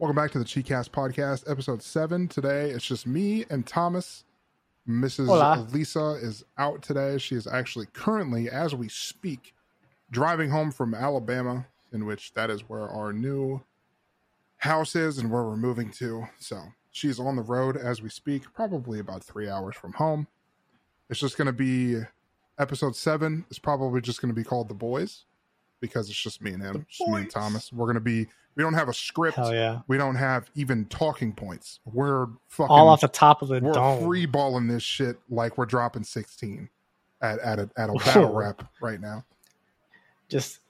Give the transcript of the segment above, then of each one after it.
Welcome back to the CheekCast podcast, episode seven. Today it's just me and Thomas. Mrs. Hola. Lisa is out today. She is actually currently, as we speak, driving home from Alabama, in which that is where our new house is and where we're moving to. So she's on the road as we speak, probably about three hours from home. It's just going to be episode seven. It's probably just going to be called The Boys because it's just me and him, just me and Thomas. We're going to be, we don't have a script. Hell yeah. We don't have even talking points. We're fucking All off the top of the we're dome. free balling this shit like we're dropping 16 at, at a at a battle rap right now. Just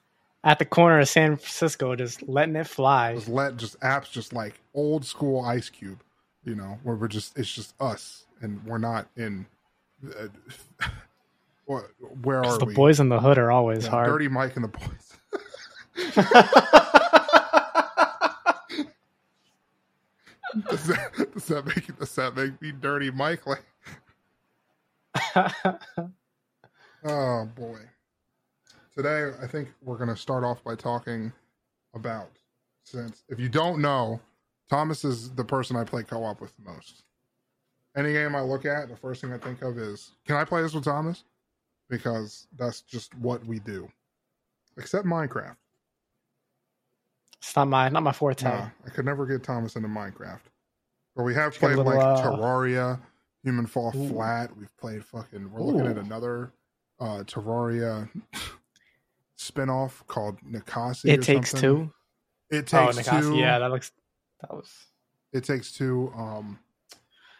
at the corner of San Francisco, just letting it fly. Just let just apps just like old school Ice Cube, you know, where we're just it's just us and we're not in uh, where are the we? boys in the hood are always Yeah, hard. Dirty Mike and the boys. does, that, does that make does that make me dirty Mike like Oh boy. Today, I think we're going to start off by talking about since if you don't know, Thomas is the person I play co-op with the most. Any game I look at, the first thing I think of is, can I play this with Thomas? Because that's just what we do. Except Minecraft. It's not my not my forte. Nah, I could never get Thomas into Minecraft. But we have played little, like uh, Terraria, Human Fall Ooh. Flat. We've played fucking. We're looking at another uh, Terraria spinoff called Nikasi. it takes something. two. It Oh, takes Nikasi. two. Yeah, that looks. That was. It takes two. Um,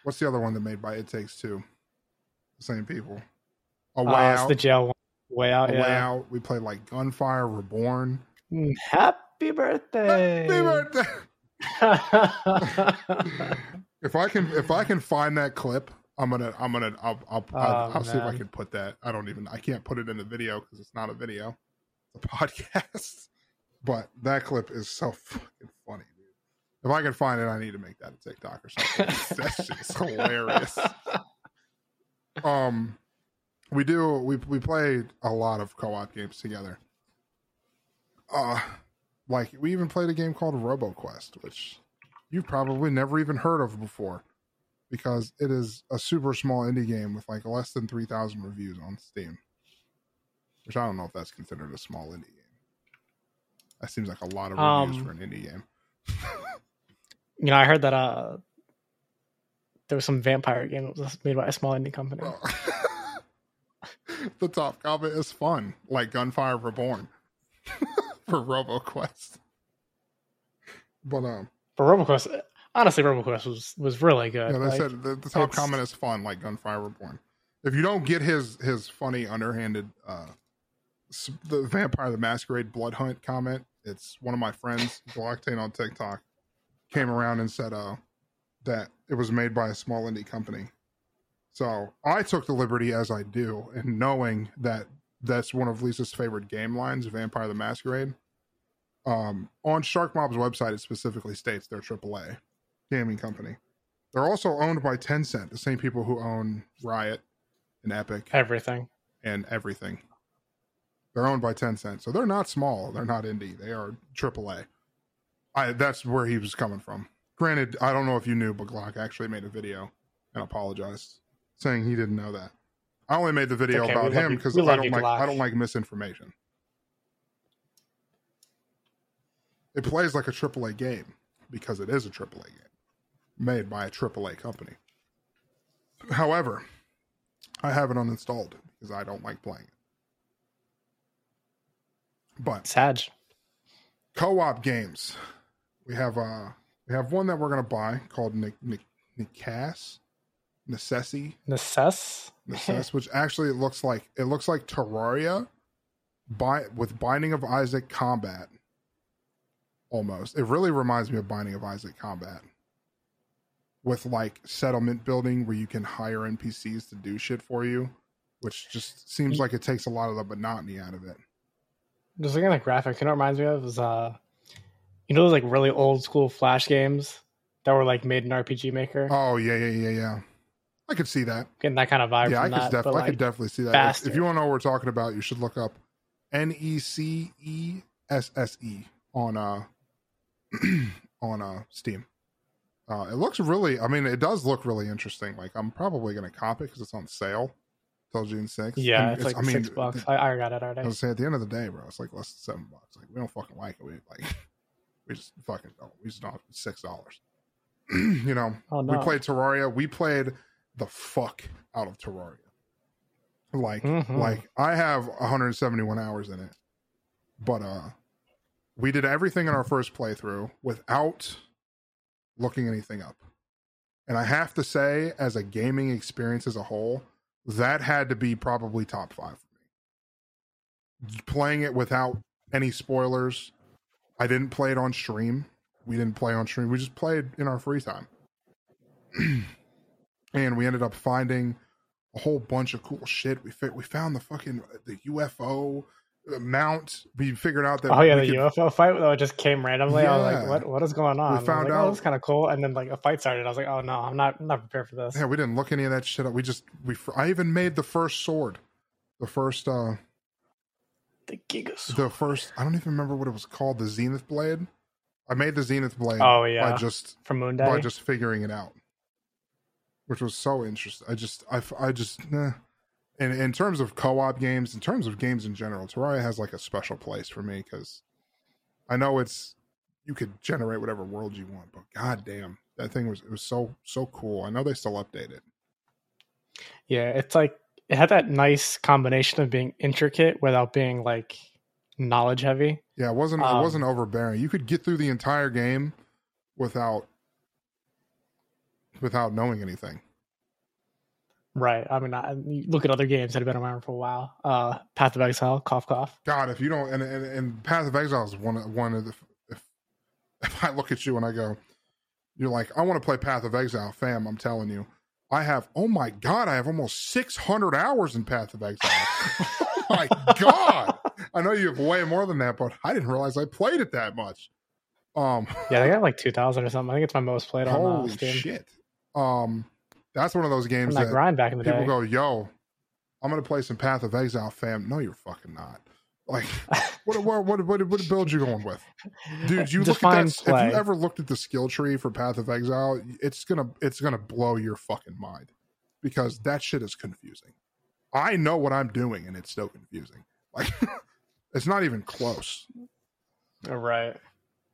what's the other one that made by It Takes Two? The same people. A way Uh, out. the jail one. Way out. a way out. We played like Gunfire Reborn. Mm, Happy birthday. Happy birthday. if I can if I can find that clip, I'm gonna I'm gonna I'll I'll, I'll, Oh, I'll see if I can put that. I don't even I can't put it in the video because it's not a video, it's a podcast. But that clip is so fucking funny, dude. If I can find it, I need to make that a TikTok or something. That's just hilarious. Um, we do we we play a lot of co-op games together. Uh, like we even played a game called RoboQuest, which you've probably never even heard of before, because it is a super small indie game with like less than three thousand reviews on Steam. Which I don't know if that's considered a small indie game. That seems like a lot of reviews Um, for an indie game. you know, I heard that uh, there was some vampire game that was made by a small indie company. Well, the top comment is fun, like Gunfire Reborn for RoboQuest. But um, But RoboQuest, honestly, RoboQuest was was really good. yeah, they Like, said the, the top it's- comment is fun, like Gunfire Reborn. If you don't get his his funny underhanded uh, the Vampire the Masquerade Blood Hunt comment, it's one of my friends, Galactane on TikTok, came around and said uh that it was made by a small indie company. So I took the liberty, as I do, and knowing that that's one of Lisa's favorite game lines, Vampire the Masquerade. Um, on Sharkmob's website, it specifically states they're AAA gaming company. They're also owned by Tencent, the same people who own Riot and Epic everything. and everything. They're owned by Tencent, so they're not small. They're not indie. They are AAA. I that's where he was coming from. Granted, I don't know if you knew, but Glock actually made a video and apologized, saying he didn't know that. I only made the video okay, about him because I don't you, like Glock. I don't like misinformation. It plays like a AAA game because it is a AAA game made by a AAA company. However, I have it uninstalled because I don't like playing it. But Sag. co-op games, we have uh we have one that we're gonna buy called Nick Nick Nicas Necessi Necess. Necess, which actually it looks like it looks like Terraria, by with Binding of Isaac combat. Almost, it really reminds me of Binding of Isaac combat, with like settlement building where you can hire NPCs to do shit for you, which just seems like it takes a lot of the monotony out of it. Just looking at the graphics, you know it reminds me of is uh you know those like really old school flash games that were like made in RPG Maker? Oh yeah, yeah, yeah, yeah. I could see that. Getting that kind of vibe yeah, I could that. definitely, but, I could definitely see that. If, if you want to know what we're talking about, you should look up N E C E S S E on uh on uh Steam. Uh, it looks really. I mean, it does look really interesting. Like I'm probably gonna cop it because it's on sale till June 6th. Yeah, And it's like I mean, six bucks. I, I got it I already. was saying at the end of the day, bro, it's like less than seven bucks. Like we don't fucking like it. We like we just fucking don't. We just don't. Six dollars. you know, Oh no. we played Terraria. We played the fuck out of Terraria. Like, Mhm. like I have 171 hours in it, but uh, we did everything in our first playthrough without looking anything up. And I have to say, as a gaming experience as a whole, that had to be probably top five for me. Playing it without any spoilers. I didn't play it on stream. We didn't play on stream. We just played in our free time. and we ended up finding a whole bunch of cool shit. We fit, we found the fucking the UFO mount. We figured out that Oh yeah, the could- UFO fight though it just came randomly. I was like, "What? What is going on?" I was found like, out- oh, this kind of cool. And then like a fight started. I was like, "Oh no, I'm not, I'm not prepared for this." Yeah, we didn't look any of that shit up. We just we I even made the first sword. The first uh The Gigas. the first I don't even remember what it was called, the Zenith blade. I made the Zenith blade Oh yeah, by yeah, just from Moon by just figuring it out. Which was so interesting. I just I I just eh. In in terms of co-op games, in terms of games in general, Terraria has like a special place for me cuz I know it's you could generate whatever world you want, but goddamn, that thing was it was so so cool. I know they still update it. Yeah, it's like it had that nice combination of being intricate without being like knowledge heavy. Yeah, it wasn't it Um, wasn't overbearing. You could get through the entire game without without knowing anything. Right. I mean, I, look at other games that have been around for a while. Uh, Path of Exile, cough cough. God, if you don't, and and, and Path of Exile is one of one of the. If, if I look at you and I go, you're like, I want to play Path of Exile, fam. I'm telling you, I have. Oh my God, I have almost 600 hours in Path of Exile. oh my God, I know you have way more than that, but I didn't realize I played it that much. Um, Yeah, I got like two thousand or something. I think it's my most played on uh, holy shit. Um, that's one of those games that that grind back in the people day. go, "Yo, I'm gonna play some Path of Exile, fam." No, you're fucking not. Like, what what what what, what build you going with, dude? You look at Define that. If you ever looked at the skill tree for Path of Exile, it's gonna it's gonna blow your fucking mind because that shit is confusing. I know what I'm doing, and it's still confusing. Like, it's not even close. right.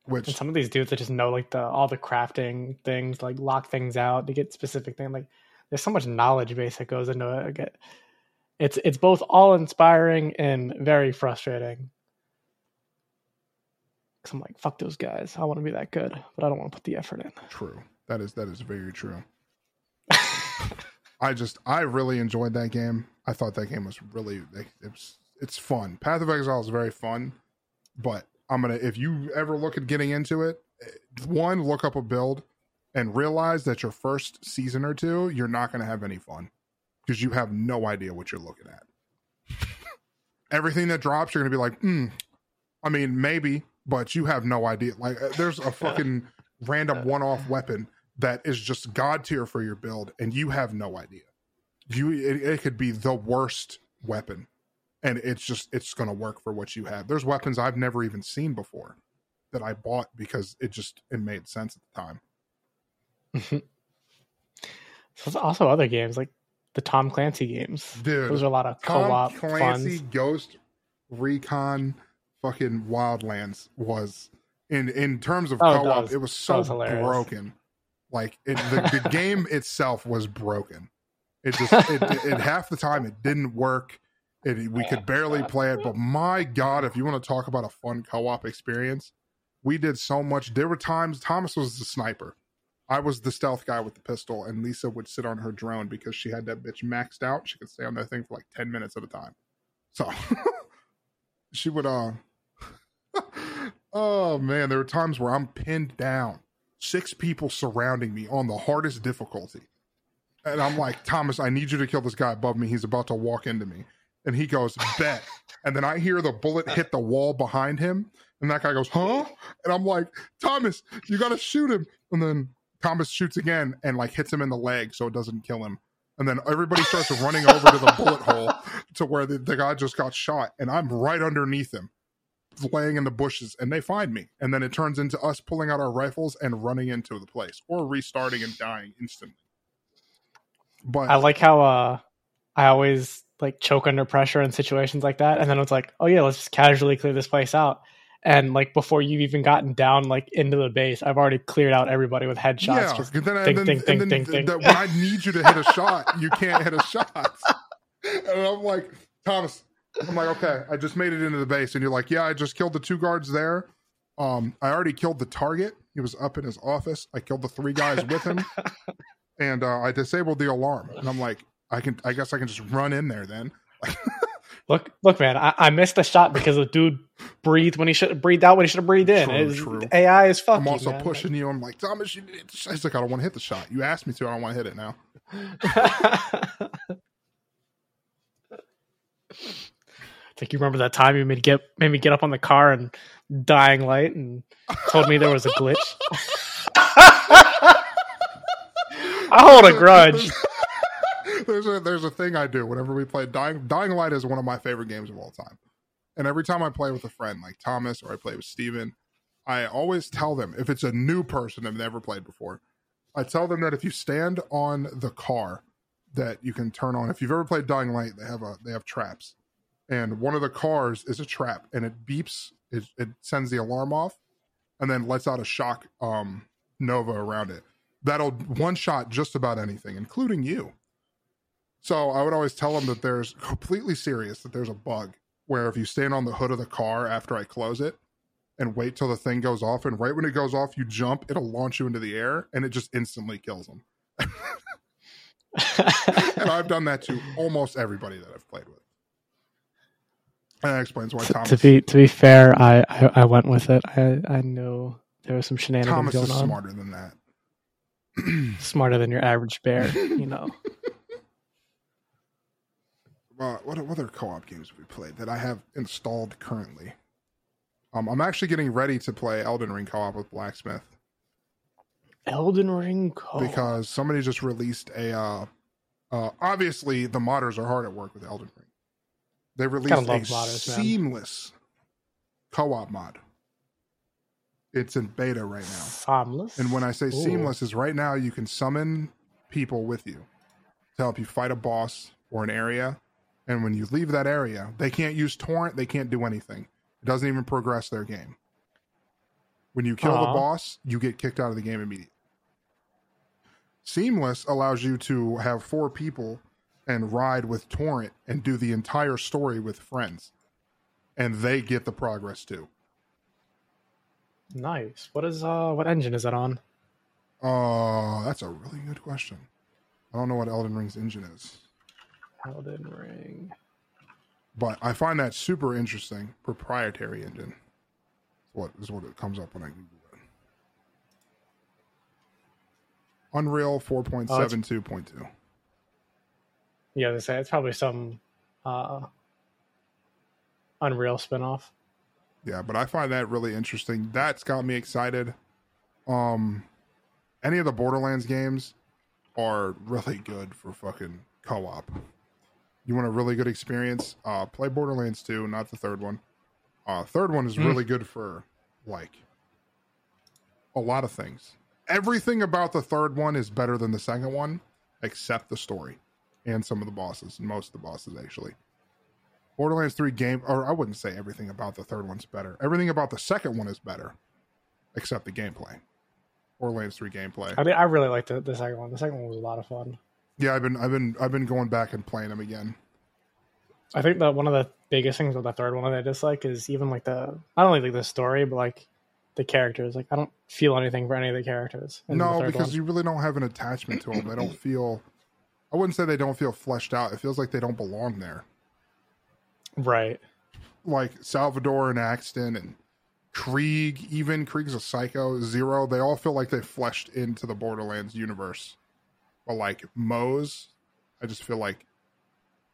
Which And some of these dudes that just know like the all the crafting things, like lock things out to get specific thing. Like there's so much knowledge base that goes into it. Get- It's it's both all inspiring and very frustrating. Cause I'm like, fuck those guys. I want to be that good, but I don't want to put the effort in. True. That is that is very true. I just I really enjoyed that game. I thought that game was really it was it's fun. Path of Exile is very fun, but I'm gonna if you ever look at getting into it, one look up a build and realize that your first season or two you're not gonna have any fun because you have no idea what you're looking at. Everything that drops, you're gonna be like, hmm. I mean, maybe, but you have no idea. Like, uh, there's a fucking random one-off weapon that is just god tier for your build, and you have no idea. You, it, it could be the worst weapon, and it's just it's gonna work for what you have. There's weapons I've never even seen before that I bought because it just it made sense at the time. So there's also other games like the Tom Clancy games. Dude, Those are a lot of Tom co-op Clancy funs. Ghost Recon fucking Wildlands was in in terms of Oh, co-op, does. it was so was broken. Like it, the, the game itself was broken. It just it, it, it half the time it didn't work. It, we could barely play it, but my god, if you want to talk about a fun co-op experience, we did so much. There were times Thomas was the sniper. I was the stealth guy with the pistol, and Lisa would sit on her drone because she had that bitch maxed out. She could stay on that thing for like 10 minutes at a time. So she would, uh, oh man, there were times where I'm pinned down, six people surrounding me on the hardest difficulty. And I'm like, Thomas, I need you to kill this guy above me. He's about to walk into me. And he goes, bet. And then I hear the bullet hit the wall behind him. And that guy goes, huh? And I'm like, Thomas, you got to shoot him. And then Thomas shoots again and like hits him in the leg so it doesn't kill him. And then everybody starts running over to the bullet hole to where the, the guy just got shot. And I'm right underneath him. laying in the bushes and they find me. And then it turns into us pulling out our rifles and running into the place or restarting and dying instantly. But I like how uh I always like choke under pressure in situations like that, and then it's like, oh yeah, let's just casually clear this place out. And like before you've even gotten down like into the base, I've already cleared out everybody with headshots. yeah, Just and then, ding, and then, ding, and ding, then ding, ding. that when I need you to hit a shot, you can't hit a shot. And I'm like, Thomas, I'm like, okay, I just made it into the base. And you're like, yeah, I just killed the two guards there. Um, I already killed the target. He was up in his office. I killed the three guys with him. and uh, I disabled the alarm. And I'm like, I can, I guess I can just run in there then. Look, look, man, I, I missed the shot because the dude breathed when he should have breathed out when he should have breathed in. True, It's- true. AI is fucking. I'm also pushing you. I'm like, Thomas, you need to hit the shot. He's like, I don't want to hit the shot. You asked me to. I don't want to hit it now. It's like you remember that time you made get made me get up on the car and dying light and told me there was a glitch. I hold a grudge. there's a there's a thing I do whenever we play Dying Dying Light is one of my favorite games of all time. And every time I play with a friend like Thomas or I play with Steven, I always tell them if it's a new person I've never played before, I tell them that if you stand on the car that you can turn on. If you've ever played Dying Light, they have a they have traps. And one of the cars is a trap and it beeps, it, it sends the alarm off and then lets out a shock um nova around it. That'll one shot just about anything, including you. So I would always tell them that there's completely serious that there's a bug where if you stand on the hood of the car after I close it and wait till the thing goes off, and right when it goes off, you jump, it'll launch you into the air and it just instantly kills them. and I've done that to almost everybody that I've played with. And that explains why Thomas to be to be fair, I, I I went with it. I I know there was some shenanigans Thomas going is on. smarter than that. Smarter than your average bear, you know. Uh, what what other co-op games have we played that I have installed currently? Um, I'm actually getting ready to play Elden Ring co-op with Blacksmith Elden Ring co op? because somebody just released a. Uh, uh, obviously, the modders are hard at work with Elden Ring. They released a modders, man. seamless co-op mod. It's in beta right now. Famless. And when I say Ooh. seamless, is right now you can summon people with you to help you fight a boss or an area. And when you leave that area, they can't use torrent, they can't do anything. It doesn't even progress their game. When you kill the boss, you get kicked out of the game immediately. Seamless allows you to have four people and ride with torrent and do the entire story with friends. And they get the progress too. Nice. What is uh what engine is that on? Uh, that's a really good question. I don't know what Elden Ring's engine is, Elden Ring. but I find that super interesting. Proprietary engine. What is what it comes up when I Google it. Unreal 4.72.2. Yeah, they say it's probably some uh Unreal spinoff. Yeah, but I find that really interesting. That's got me excited. Um, any of the Borderlands games are really good for fucking co-op. You want a really good experience? Uh, play Borderlands 2, not the third one. Uh, third one is Mm. really good for like a lot of things. Everything about the third one is better than the second one, except the story and some of the bosses, and most of the bosses actually. Borderlands 3 game, or I wouldn't say everything about the third one's better. Everything about the second one is better, except the gameplay. Borderlands 3 gameplay. I mean, I really liked the, the second one. The second one was a lot of fun. Yeah, I've been, I've been, I've been going back and playing them again. I think that one of the biggest things with the third one that I dislike is even like the I don't like the story, but like the characters. Like I don't feel anything for any of the characters. the No, third because one. you really don't have an attachment to them. They don't feel. I wouldn't say they don't feel fleshed out. It feels like they don't belong there. right. Like Salvador and Axton and Krieg, even Krieg's a psycho. Zero, they all feel like they fleshed into the Borderlands universe. But like Moze, I just feel like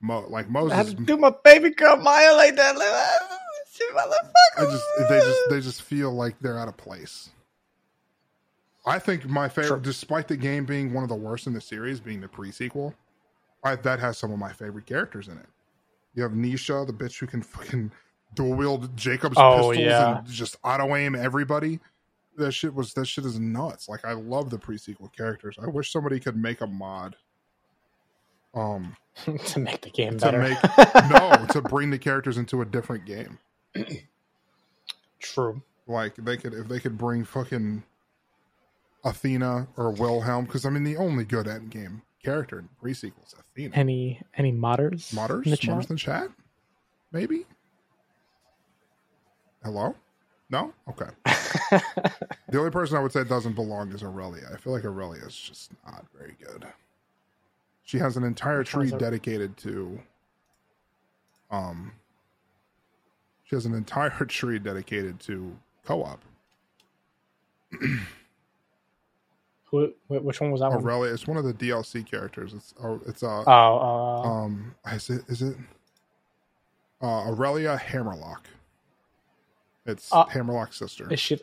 Mo, like Moze I had is to do my baby girl Maya like that. Like, ah, shit, motherfucker. I just they just they just feel like they're out of place. I think my favorite, Sure. despite the game being one of the worst in the series, being the pre-sequel, I, that has some of my favorite characters in it. You have Nisha, the bitch who can fucking dual wield Jakobs Oh, pistols yeah. and just auto aim everybody. That shit was that shit is nuts. Like I love the pre-sequel characters. I wish somebody could make a mod. Um to make the game to better. make no to bring the characters into a different game. True. Like they could if they could bring fucking Athena or Wilhelm because I mean the only good end game character in pre-sequel is Athena. Any any modders? Modders? in the Modders chat? in the chat? Maybe? Hello? No? Okay. The only person I would say doesn't belong is Aurelia. I feel like Aurelia is just not very good. She has an entire tree dedicated to um she has an entire tree dedicated to co-op. Who, which one was that one? Aurelia is one of the DLC characters. It's oh, it's uh Oh, uh, um is it is it uh Aurelia Hammerlock. It's Uh, Hammerlock's sister. is she?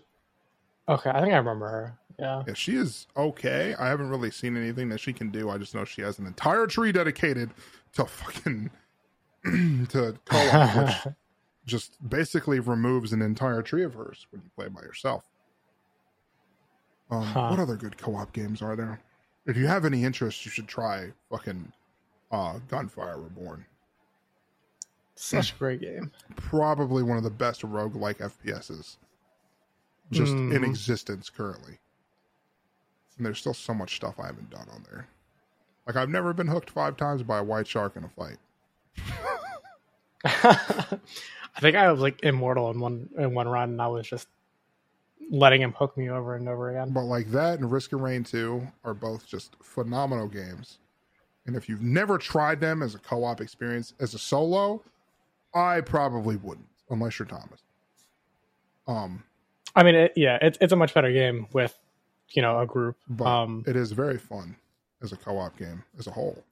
Okay, I think I remember her. Yeah. Yeah, she is okay. I haven't really seen anything that she can do. I just know she has an entire tree dedicated to fucking to co-op, which just basically removes an entire tree of hers when you play by yourself. Um, Huh. What other good co-op games are there? If you have any interest, you should try fucking uh, Gunfire Reborn. Such a great game. Probably one of the best roguelike FPSs just in Mhm. existence currently. And there's still so much stuff I haven't done on there. Like I've never been hooked five times by a white shark in a fight. I think I was like immortal in one in one run, and I was just letting him hook me over and over again. But like that and Risk of Rain 2 are both just phenomenal games. And if you've never tried them as a co-op experience as a solo, I probably wouldn't, unless you're Thomas. Um, I mean, it, yeah, it's it's a much better game with you know a group. but Um, it is very fun as a co-op game as a whole.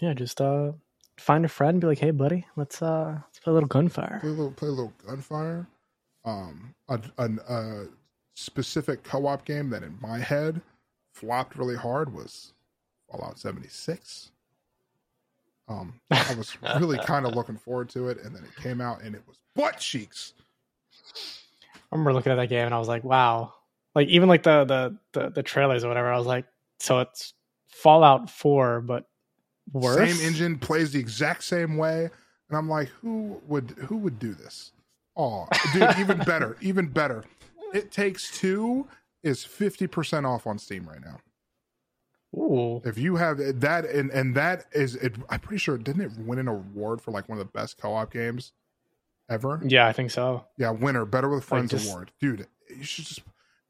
yeah, just uh, find a friend, and be like, hey, buddy, let's uh, let's play a little gunfire. Play a little, play a little gunfire. Um, a, a, a specific co-op game that in my head flopped really hard was Fallout 76. Um, I was really kind of looking forward to it, and then it came out and it was butt cheeks. I remember looking at that game and I was like, wow. Like even like the the the, the trailers or whatever, I was like, so it's Fallout Four, but worse. Same engine plays the exact same way, and I'm like, who would who would do this? Oh, dude, even better, even better. It takes two is fifty percent off on Steam right now. Ooh, If you have eh, that, and and that is, it, I'm pretty sure didn't it win an award for like one of the best co-op games ever? yeah, I think so. Yeah, winner, Better with Friends just- award, dude. You should just.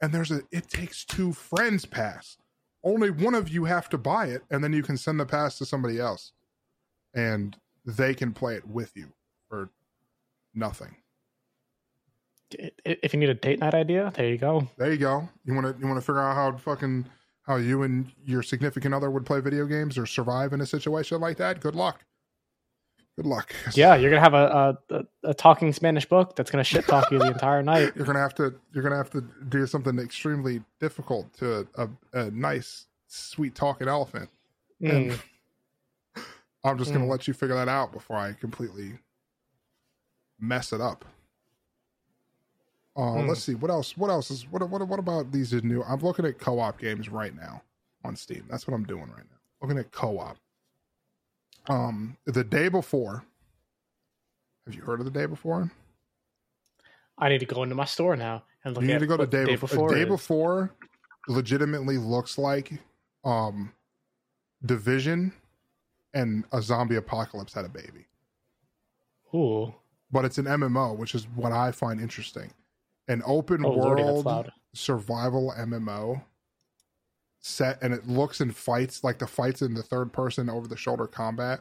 And there's a it takes two friends pass. Only one of you have to buy it, and then you can send the pass to somebody else, and they can play it with you for nothing. If you need a date night idea, there you go. There you go. You want to you want to figure out how to fucking how you and your significant other would play video games or survive in a situation like that. Good luck. Good luck. Yeah, you're gonna have a a, a, talking Spanish book that's gonna shit talk you the entire night. you're gonna have to you're gonna have to do something extremely difficult to a, a nice sweet talking elephant. Mm. I'm just gonna Mm. let you figure that out before I completely mess it up. Uh, Mm. Let's see what else. What else is what? What? What about these new? I'm looking at co-op games right now on Steam. That's what I'm doing right now. Looking at co-op. Um, the day before. Have you heard of the day before? I need to go into my store now and look you need at to go to day, day before. before. Day before, legitimately looks like, um, Division, and a zombie apocalypse had a baby. Ooh, but it's an MMO, which is what I find interesting. An open oh world loud. survival MMO set, and it looks and fights like the fights in the third person over the shoulder combat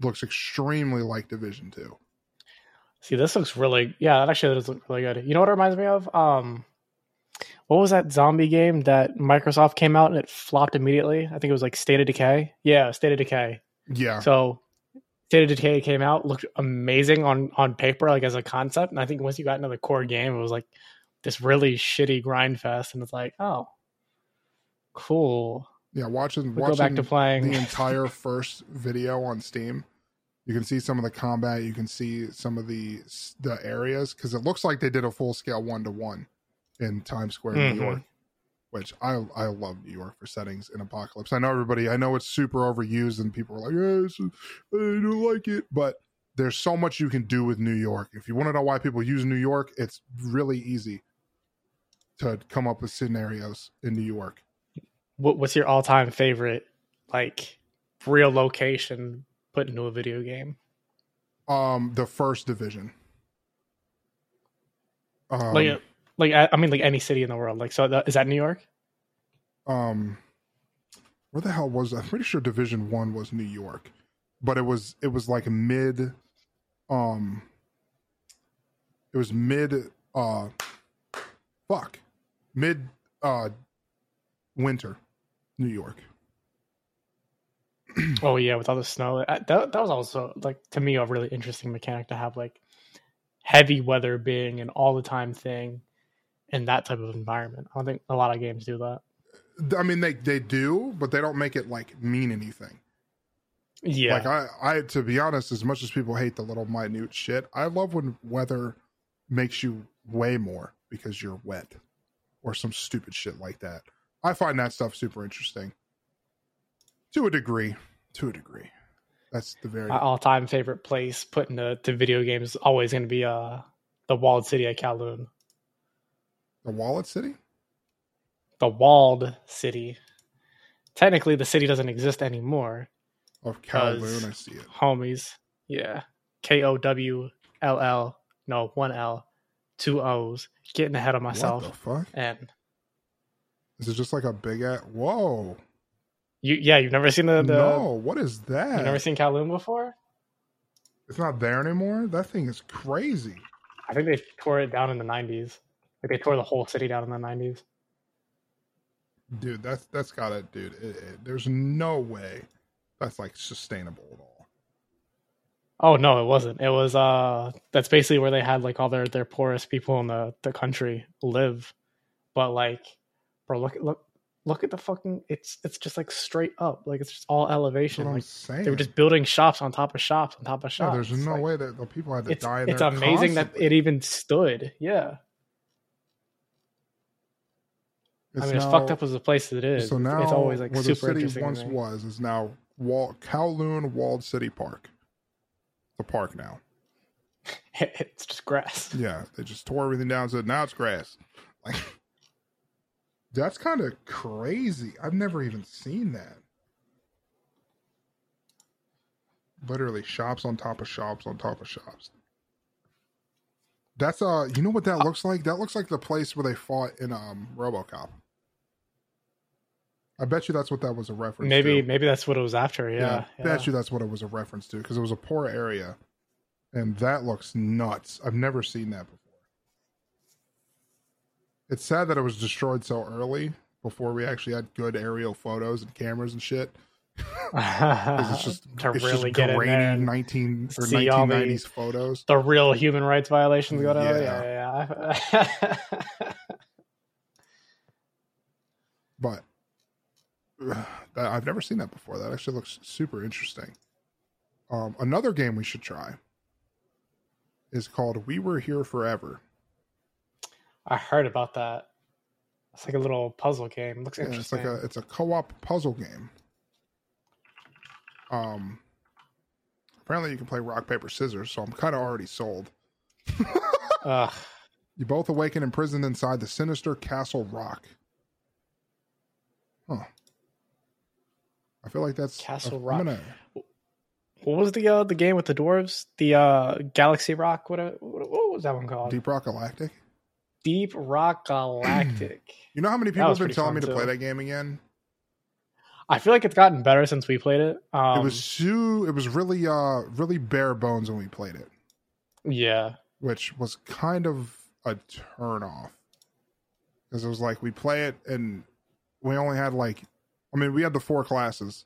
looks extremely like Division Two. See, this looks really yeah. That actually does look really good. You know what it reminds me of? Um, what was that zombie game that Microsoft came out and it flopped immediately? I think it was like State of Decay. Yeah, State of Decay. Yeah, So State of Decay came out, looked amazing on on paper, like as a concept, and I think once you got into the core game, it was like this really shitty grind fest, and it's like, oh, cool. Yeah, watching watching go back to playing. the entire first video on Steam. You can see some of the combat. You can see some of the the areas because it looks like they did a full scale one to one in Times Square, Mhm. New York. Which I I love New York for settings in Apocalypse. I know everybody. I know it's super overused and people are like, "Yeah, it's, I don't like it," but there's so much you can do with New York. If you want to know why people use New York, it's really easy to come up with scenarios in New York. What, what's your all-time favorite like real location put into a video game? Um, the first division. Um, like, like I I mean, like any city in the world. Like, so that, is that New York? um, where the hell was I'm pretty sure Division One was New York, but it was it was like mid, um, it was mid, uh, fuck, mid, uh, winter, New York. Oh yeah, with all the snow. That that was also like to me a really interesting mechanic to have like heavy weather being an all the time thing in that type of environment. I don't think a lot of games do that. I mean, they they do, but they don't make it like mean anything. Yeah, Like I, I to be honest, as much as people hate the little minute shit, I love when weather makes you way more because you're wet or some stupid shit like that. I find that stuff super interesting. To a degree. To a degree. That's the very my all time favorite place put into to video games always going to be uh the walled city of Kowloon. The wallet city? The walled city. Technically, the city doesn't exist anymore. Of Kowloon, I see it. Homies, yeah. K O W L L. No, one L, two O's. Getting ahead of myself. What the fuck? And Is it just like a big at whoa. you, yeah, you've never seen the, the no, what is that? you've never seen Kowloon before. It's not there anymore? That thing is crazy. I think they tore it down in the '90s. Like they tore the whole city down in the '90s. dude that's that's gotta dude it, it- there's no way that's like sustainable at all Oh no, it wasn't. It was uh that's basically where they had like all their their poorest people in the the country live. But like bro, look look look at the fucking it's it's just like straight up. Like it's just all elevation. Like they were just building shops on top of shops on top of yeah, shops. there's no like- way that the people had to It's die it's there amazing that it even stood. Yeah. It's I mean, as fucked up as the place that it is, so now it's always like where the super city interesting. once was is now Wall, kowloon walled city park. The park now. It's just grass. yeah they just tore everything down so now it's grass. Like that's kind of crazy. I've never even seen that. Literally shops on top of shops on top of shops that's uh you know what that looks like that looks like the place where they fought in um robocop i bet you that's what that was a reference Maybe to. maybe that's what it was after. Yeah. I bet you that's what it was a reference to because it was a poor area and that looks nuts i've never seen that before it's sad that it was destroyed so early before we actually had good aerial photos and cameras and shit it's just to it's really just grainy 19 or the- 1990s photos the real human rights violations going on. Yeah. Yeah, yeah. but that, I've never seen that before. That actually looks super interesting. Um, another game we should try is called We Were Here Forever. I heard about that. It's like a little puzzle game. Looks Yeah, it's like a it's a co-op puzzle game. Um, apparently you can play rock paper scissors, so I'm kind of already sold. You both awaken imprisoned inside the sinister Castle Rock. Huh. I feel like that's Castle I'm Rock. gonna- What was the uh, the game with the dwarves? The uh, Galaxy Rock. What, uh, what what was that one called? Deep, Deep Rock Galactic. Deep Rock Galactic. You know how many people have been telling me to too. play that game again? I feel like it's gotten better since we played it. Um, it was too. It was really, uh, really bare bones when we played it, yeah. which was kind of a turn off because it was like we play it and we only had like, I mean, we had the four classes,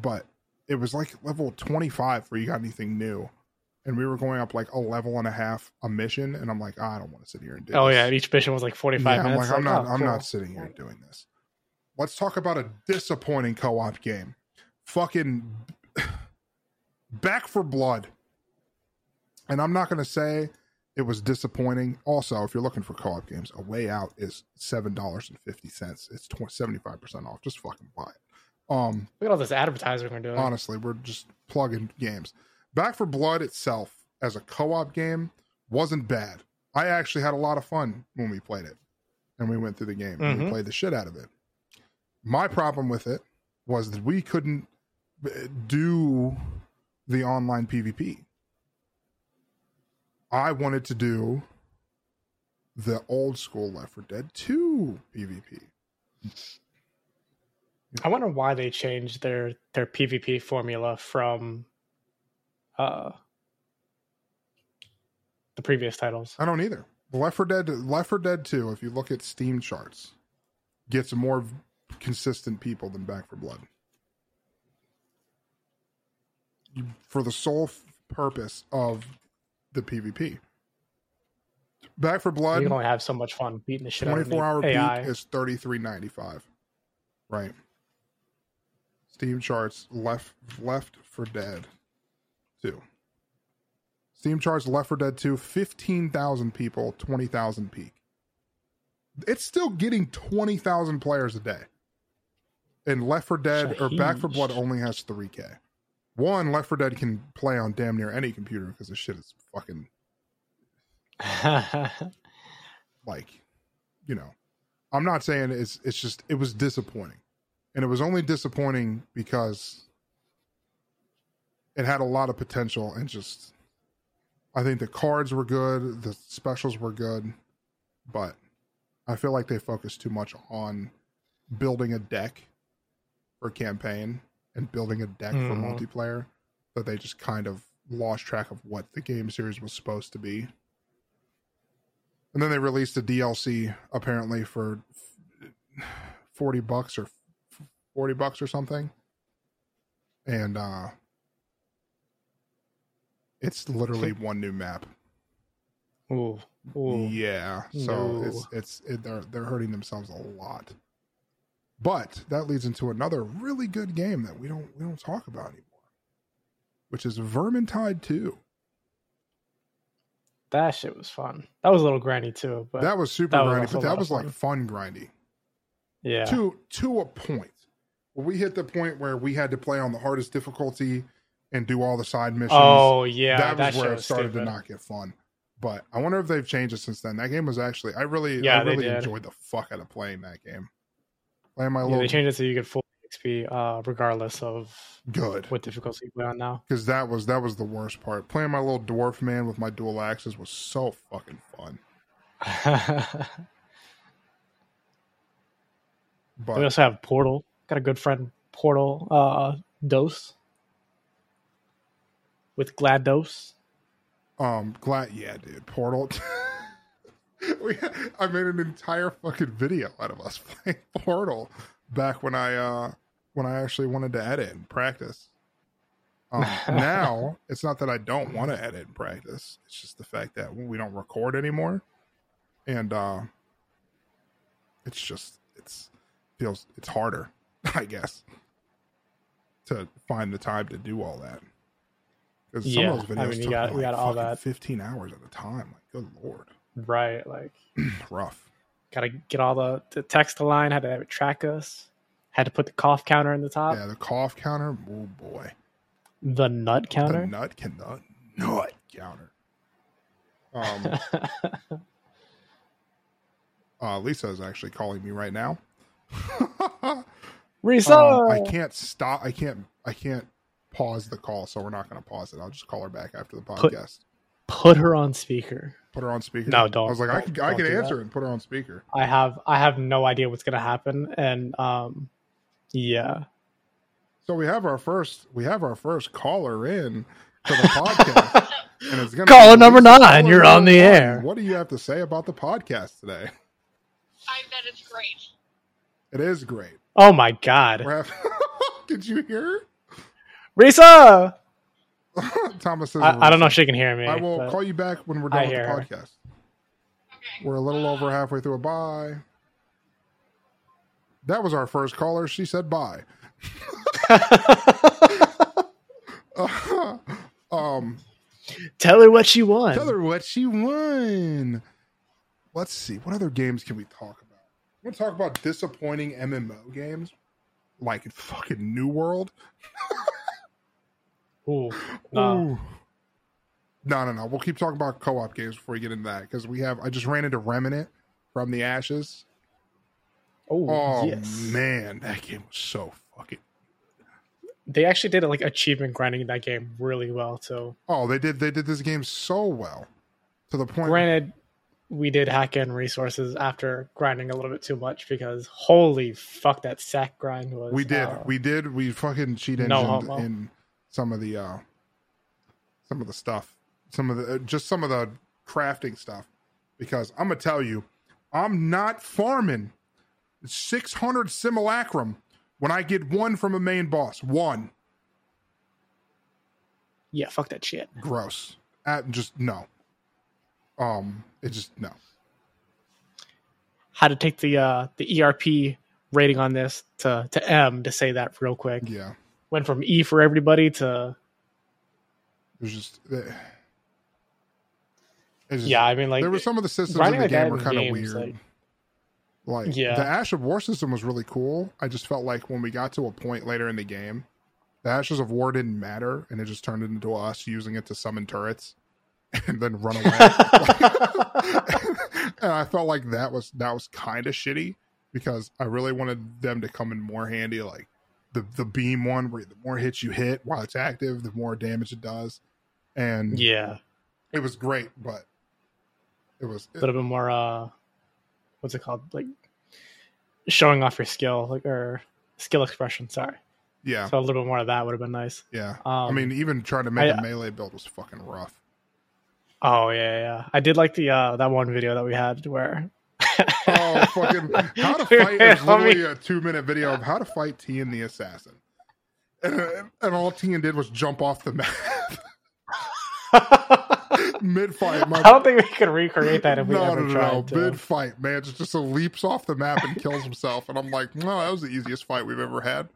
but it was like level twenty five where you got anything new, and we were going up like a level and a half a mission, and I'm like, "Ah, I don't want to sit here and do. Oh this. yeah, each mission was like 45 Yeah, five I'm minutes. like, I'm not, oh, I'm cool. not sitting here doing this. Let's talk about a disappointing co-op game. Fucking Back for Blood. And I'm not going to say it was disappointing. Also, if you're looking for co-op games, A Way Out is seven dollars and fifty cents. It's 75 percent off. Just fucking buy it. Um, Look at all this advertising we're doing. honestly, we're just plugging games. Back for Blood itself as a co-op game wasn't bad. I actually had a lot of fun when we played it, and we went through the game and we Mhm. played the shit out of it. My problem with it was that we couldn't uh, do the online PvP. I wanted to do the old school Left 4 Dead 2 PvP. I wonder why they changed their their PvP formula from uh the previous titles. I don't either. Left 4 Dead Left 4 Dead 2, if you look at Steam charts, gets more consistent people than Back for Blood. For the sole f- purpose of the PvP. Back for Blood, you can only have so much fun beating the shit out of 24 hour AI. peak is 33.95. Right. Steam charts left left for dead 2. Steam charts Left for Dead 2 15,000 people, 20,000 peak. It's still getting 20,000 players a day. And Left 4 Dead or Back for Blood only has 3k. One, Left 4 Dead can play on damn near any computer because this shit is fucking like you know i'm not saying it's it's just it was disappointing and it was only disappointing because it had a lot of potential and just i think the cards were good the specials were good but i feel like they focused too much on building a deck for campaign and building a deck for Mhm. multiplayer that they just kind of lost track of what the game series was supposed to be and then they released a DLC apparently for forty bucks or forty bucks or something, and uh, it's literally one new map. Ooh. Yeah, so No. it's it's it, they're they're hurting themselves a lot. But that leads into another really good game that we don't we don't talk about anymore, which is Vermintide Two. That shit was fun. That was a little grindy too, but that was super that grindy, also but that was like fun grindy. yeah. to to a point. We hit the point where we had to play on the hardest difficulty and do all the side missions. Oh yeah, that was shit where it started stupid. to not get fun. But I wonder if they've changed it since then. That game was actually I really Yeah, I really enjoyed the fuck out of playing that game. Playing my Yeah, they changed it so you get full XP uh, regardless of good what difficulty you play on now. because that was that was the worst part. Playing my little dwarf man with my dual axes was so fucking fun. we also have Portal. Got a good friend, Portal uh, Dose with GLaDOS. Um, glad, yeah, dude. Portal. we, I made an entire fucking video out of us playing Portal back when I, uh, when I actually wanted to edit and practice. Um, now it's not that I don't want to edit and practice. It's just the fact that we don't record anymore, and uh, it's just it's feels it's harder, I guess, to find the time to do all that. Because some Yeah, of those videos I mean, you took got- like, got all that. fifteen hours at a time. Like, good lord, Right, like rough. gotta get all the, the text to line. Had to have it track us. Had to put the cough counter in the top. yeah, the cough counter. Oh boy, The nut the counter. nut can nut nut counter. Um, uh, Lisa is actually calling me right now. Risa. Um, I can't stop. I can't. I can't pause the call, so we're not going to pause it. I'll just call her back after the podcast. Put her on speaker. Put her on speaker. No, don't- I was like, I don't- can, I don't can do that. answer and put her on speaker. I have I have no idea what's gonna happen, and um, yeah, So we have our first. We have our first caller in to the podcast, and it's gonna Caller number nine, you're on the air. What do you have to say about the podcast today? I bet it's great. It is great. oh my god, having, Did you hear? Risa. Thomas says, I, I don't know if she can hear me. I will call you back when we're I done with the her. podcast. We're a little over halfway through a bye. that was our first caller. She said bye. um, Tell her what she won. tell her what she won. Let's see. What other games can we talk about? We're gonna talk about disappointing MMO games, like fucking New World. Ooh, no. No, no, no. We'll keep talking about co-op games before we get into that because we have. I just ran into Remnant from the Ashes. Oh, Oh yes. man, that game was so fucking. They actually did like achievement grinding in that game really well. So, Oh, they did. They did this game so well, to the point. granted, we did hack in resources after grinding a little bit too much because holy fuck, that sack grind was. we did. uh, we did. We fucking cheat No homo. in some of the uh some of the stuff, some of the uh, just some of the crafting stuff. Because I'm gonna tell you, I'm not farming 600 simulacrum when I get one from a main boss. One. yeah, fuck that shit. gross. At just no. Um, it just no. How to take the uh the ERP rating on this to to M to say that real quick. Yeah, Went from E for everybody to it was just. eh. It's just- yeah. I mean, like there were some of the systems in the game were kind of weird. like- Like, Yeah. the Ash of War system was really cool. I just felt like when we got to a point later in the game, the Ashes of War didn't matter, and it just turned into us using it to summon turrets and then run away. and I felt like that was that was kind of shitty because I really wanted them to come in more handy, like the the beam one, where the more hits you hit while it's active, the more damage it does. And yeah, it was great, but it was a little bit more uh what's it called like showing off your skill like or skill expression sorry yeah, so a little bit more of that would have been nice yeah. um I mean, even trying to make I- a melee build was fucking rough. oh yeah yeah i did like the uh that one video that we had where fucking how to fight is literally a two minute video of how to fight Tian the assassin, and, and all Tian did was jump off the map mid fight. i don't think we could recreate that if we no, ever no, no, tried no. to. Mid fight, man, just just leaps off the map and kills himself, and I'm like, no, that was the easiest fight we've ever had.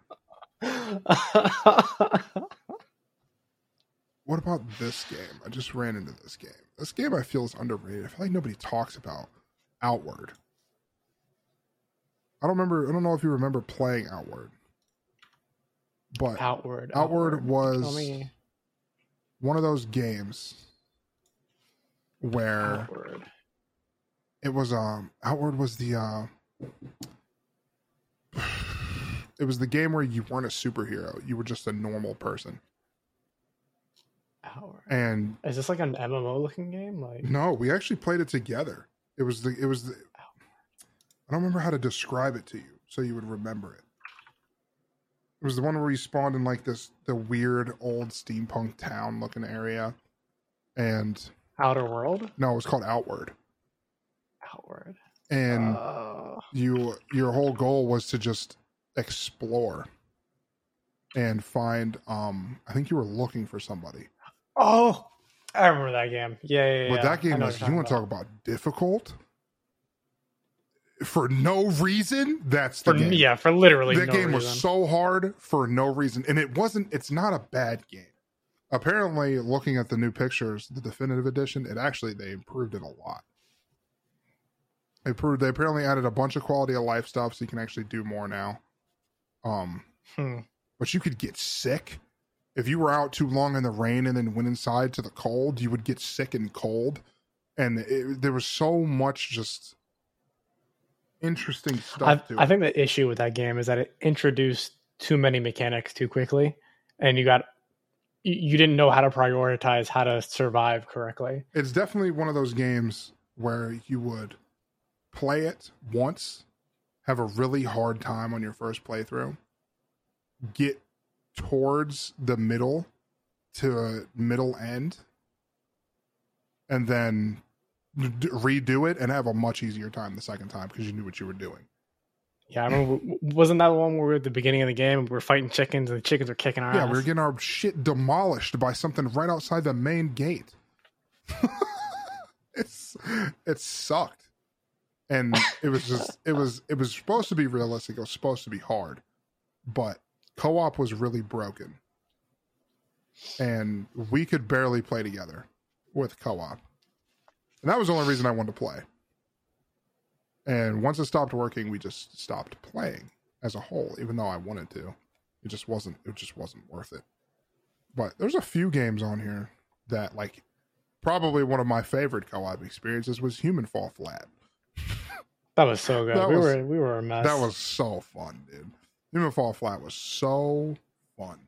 What about this game? I just ran into this game. This game I feel is underrated. I feel like nobody talks about Outward. I don't remember. I don't know if you remember playing Outward, but outward Outward was me one of those games where outward it was um Outward was the uh it was the game where you weren't a superhero. You were just a normal person. outward And is this like an mmo looking game like No, we actually played it together. It was the it was the I don't remember how to describe it to you so you would remember it. It was the one where you spawned in like this the weird old steampunk town looking area. And outer world no, it was called Outward. outward And uh, you your whole goal was to just explore and find um I think you were looking for somebody. oh i remember that game yeah yeah, yeah But that I game know was what you you're want to talk about difficult for no reason. That's the for game. yeah for literally that no game was so hard for no reason, and it wasn't. It's not a bad game. Apparently, looking at the new pictures, the definitive edition, it actually they improved it a lot. They improved. They apparently added a bunch of quality of life stuff, so you can actually do more now. Um, Hmm. but you could get sick if you were out too long in the rain and then went inside to the cold. You would get sick and cold, and it, there was so much just interesting stuff I, I think the issue with that game is that it introduced too many mechanics too quickly, and you got you, didn't know how to prioritize how to survive correctly. it's definitely one of those games where you would play it once, have a really hard time on your first playthrough, get towards the middle to a middle end, and then redo it and have a much easier time the second time because you knew what you were doing. Yeah, I remember. wasn't that the one where we were at the beginning of the game and we were fighting chickens and the chickens were kicking our Yeah, ass? we were getting our shit demolished by something right outside the main gate. it's it sucked. and it was just it was it was supposed to be realistic. It was supposed to be hard, but co-op was really broken, and we could barely play together with co-op, and that was the only reason I wanted to play. And once it stopped working, we just stopped playing as a whole. Even though I wanted to, it just wasn't. It just wasn't worth it. But there's a few games on here that like probably one of my favorite co-op experiences was Human Fall Flat. That was so good. That we was- were we were a mess. That was so fun, dude. Human Fall Flat was so fun.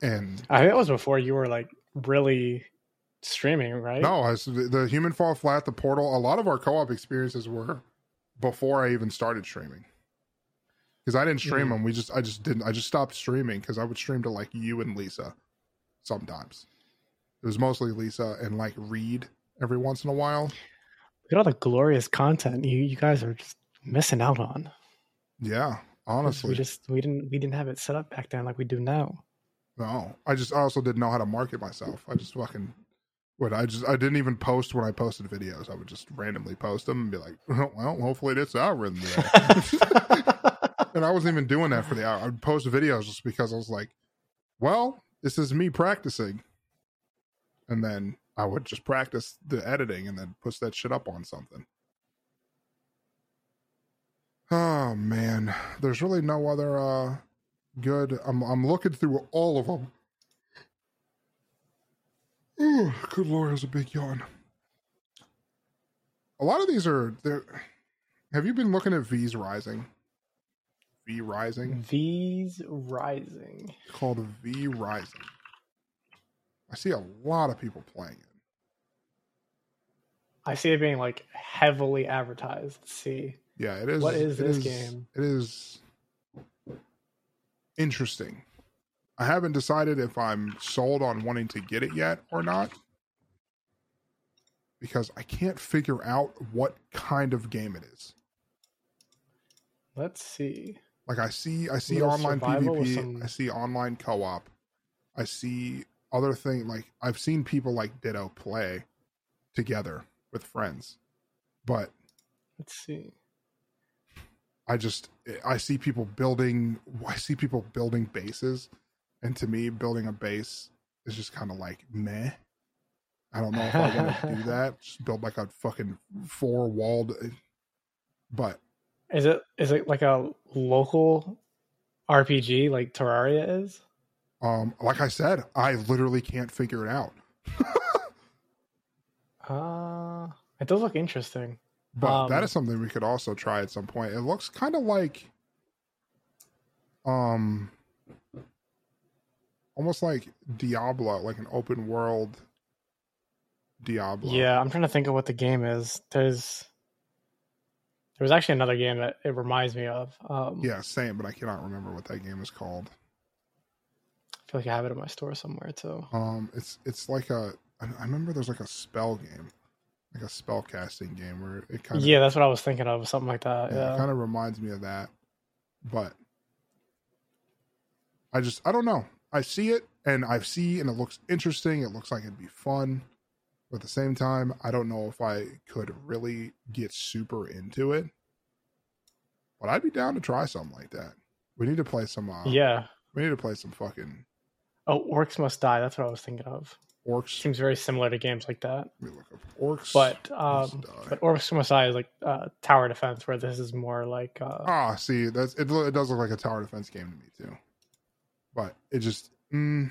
And I think that was before you were like really streaming, right? no, the, Human Fall Flat, the Portal, a lot of our co-op experiences were before I even started streaming. Because I didn't stream Mhm. them, we just I just didn't I just stopped streaming because I would stream to like you and Lisa sometimes. It was mostly Lisa and like Reed every once in a while. Look at all the glorious content you you guys are just missing out on. Yeah, honestly. we just we didn't we didn't have it set up back then like we do now. No, I just I also didn't know how to market myself. I just fucking what I just I didn't even post when I posted videos. I would just randomly post them and be like, well, hopefully it's algorithm today. and I wasn't even doing that for the hour. I would post videos just because I was like, well, this is me practicing, and then I would just practice the editing and then push that shit up on something. Oh man, there's really no other uh good. I'm I'm looking through all of them. Ooh, good lord, there's a big yawn. A lot of these are there. Have you been looking at V's Rising? V Rising. V's rising. It's called V Rising. I see a lot of people playing it. I see it being like heavily advertised. Let's see. Yeah, it is. What is it this game? It is interesting. I haven't decided if I'm sold on wanting to get it yet or not. Because I can't figure out what kind of game it is. Let's see. Like I see I see online PvP, some- I see online co-op. I see other thing like I've seen people like Ditto play together with friends. But Let's see. I just I see people building I see people building bases and to me building a base is just kind of like meh. I don't know if I want to do that. Just build like a fucking four walled but Is it is it like a local RPG like Terraria is? um like I said, I literally can't figure it out. Uh it does look interesting. But that Um, is something we could also try at some point. It looks kind of like um almost like Diablo, like an open world Diablo. Yeah, I'm trying to think of what the game is. There's there was actually another game that it reminds me of. Um, Yeah, same, but I cannot remember what that game is called. I feel like I have it in my store somewhere too. Um, it's it's like a I remember there's like a spell game, like a spell casting game where it kind of Yeah, that's what I was thinking of. Something like that. yeah, Yeah. it kind of reminds me of that, but I just I don't know. I see it and I see and it looks interesting. It looks like it'd be fun, but at the same time, I don't know if I could really get super into it. But I'd be down to try something like that. We need to play some. Uh, yeah. we need to play some fucking Oh, Orcs Must Die. That's what I was thinking of. orcs. Seems very similar to games like that. Let me look up orcs. But um, but Orcs Must Die is like uh, tower defense, where this is more like uh, Ah, see, that's it. It does look like a tower defense game to me too, but it just, mm,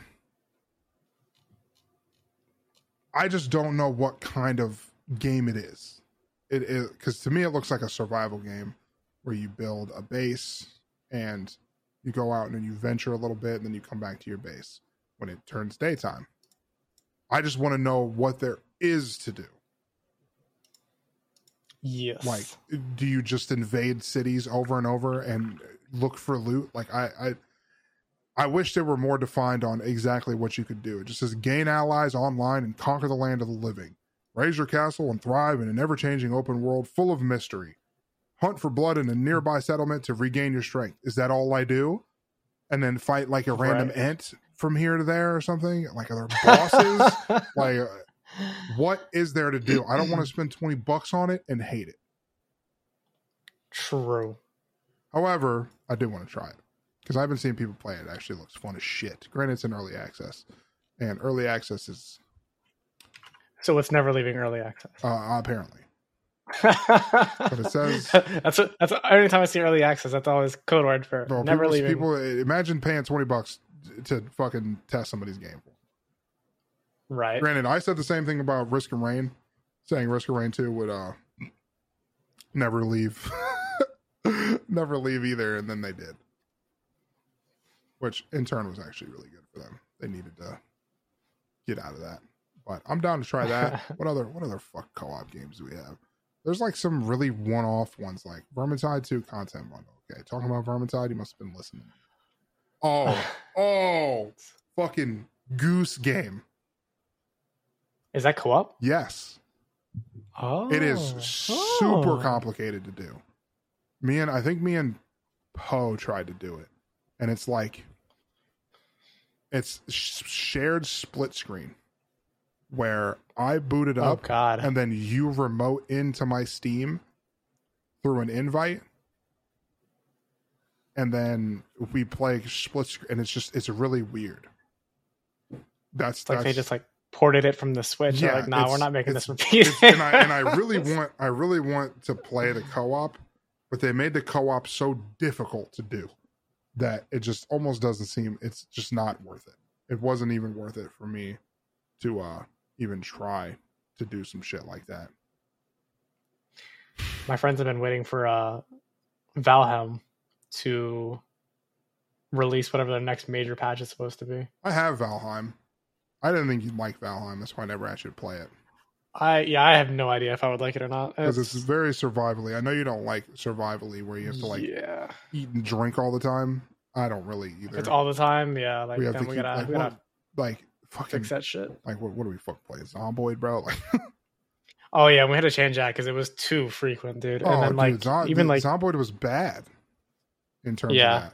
I just don't know what kind of game it is. It is because to me it looks like a survival game where you build a base and you go out and then you venture a little bit and then you come back to your base when it turns daytime. I just want to know what there is to do. yes, like do you just invade cities over and over and look for loot like i i i wish they were more defined on exactly what you could do it just says gain allies online and conquer the land of the living raise your castle and thrive in an ever-changing open world full of mystery hunt for blood in a nearby settlement to regain your strength is that all i do and then fight like a random Right. ant from here to there or something like are there bosses like what is there to do? I don't want to spend 20 bucks on it and hate it. True. However, I do want to try it because I've been seeing people play it. It actually looks fun as shit. Granted, it's in early access, and early access is So it's never leaving early access. uh, apparently. But it says that's what, that's every time I see early access, that's always code word for never people, leaving. people imagine paying twenty bucks to fucking test somebody's game. right. Granted, I said the same thing about Risk of Rain, saying Risk of Rain Two would uh never leave, never leave either, and then they did, which in turn was actually really good for them. They needed to get out of that. But I'm down to try that. what other what other fuck co-op games do we have? There's like some really one-off ones, like Vermintide 2 content bundle. Okay, talking about Vermintide, you must have been listening. Oh, oh, fucking goose game. Is that co-op? Yes. Oh, It is oh, super oh. complicated to do. Me and I think me and Poe tried to do it, and it's like it's sh- shared split screen where I booted Oh up God. and then you remote into my Steam through an invite, and then we play split screen, and it's just it's really weird. That's It's like that's, they just like ported it from the Switch. Yeah, like, nah, we're not making this repeat. and I and I really want I really want to play the co-op, but they made the co-op so difficult to do that it just almost doesn't seem it's just not worth it. It wasn't even worth it for me to uh even try to do some shit like that. My friends have been waiting for uh, Valheim to release whatever their next major patch is supposed to be. I have Valheim. I didn't think you'd like Valheim. That's why I never actually play it I yeah, I have no idea if I would like it or not. because it's very survivally. I know you don't like survivally where you have to like yeah, eat and drink all the time. I don't really either. if it's all the time. Yeah, like we have then to we keep gotta like, we gotta what, like fucking fix that shit. like what, what do we fuck play zomboid bro like Oh yeah, we had to change that because it was too frequent, dude. And oh then dude, like even like zomboid was bad in terms Yeah. of that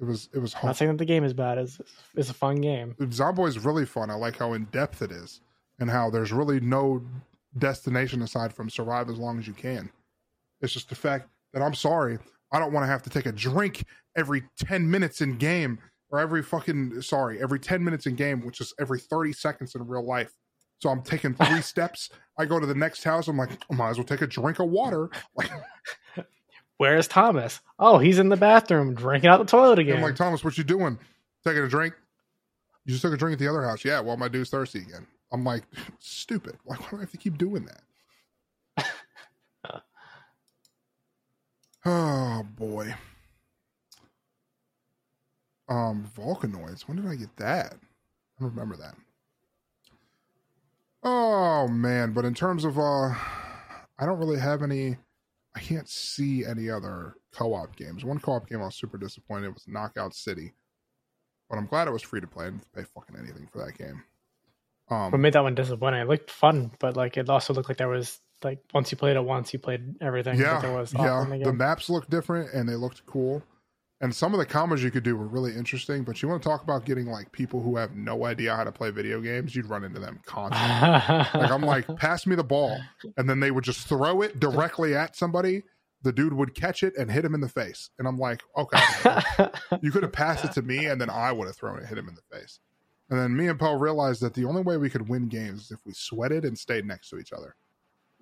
it was it was I'm hard. not saying that the game is bad. It's it's a fun game. Zomboid is really fun i like how in depth it is and how there's really no destination aside from survive as long as you can. It's just the fact that i'm sorry i don't want to have to take a drink every 10 minutes in game or every fucking sorry every 10 minutes in game which is every 30 seconds in real life. So i'm taking three steps i go to the next house i'm like I might as well take a drink of water. Like Where's Thomas? Oh, he's in the bathroom drinking out the toilet again. i'm like thomas what you doing? Taking a drink? You just took a drink at the other house. Yeah well my dude's thirsty again i'm like stupid like why do i have to keep doing that oh boy um Volcanoids. When did I get that? I don't remember that. Oh man, but in terms of uh I don't really have any I can't see any other co-op games. One co-op game I was super disappointed was Knockout City. But I'm glad it was free to play. I didn't pay fucking anything for that game. What Um made that one disappointing? It looked fun, but like it also looked like there was like once you played it once, you played everything. yeah, there was yeah. the The maps looked different and they looked cool. And some of the combos you could do were really interesting, but you want to talk about getting like people who have no idea how to play video games, you'd run into them constantly. like I'm like, pass me the ball, and then they would just throw it directly at somebody. The dude would catch it and hit him in the face, and I'm like, okay, you could have passed it to me, and then I would have thrown it, hit him in the face. And then me and Paul realized that the only way we could win games is if we sweated and stayed next to each other.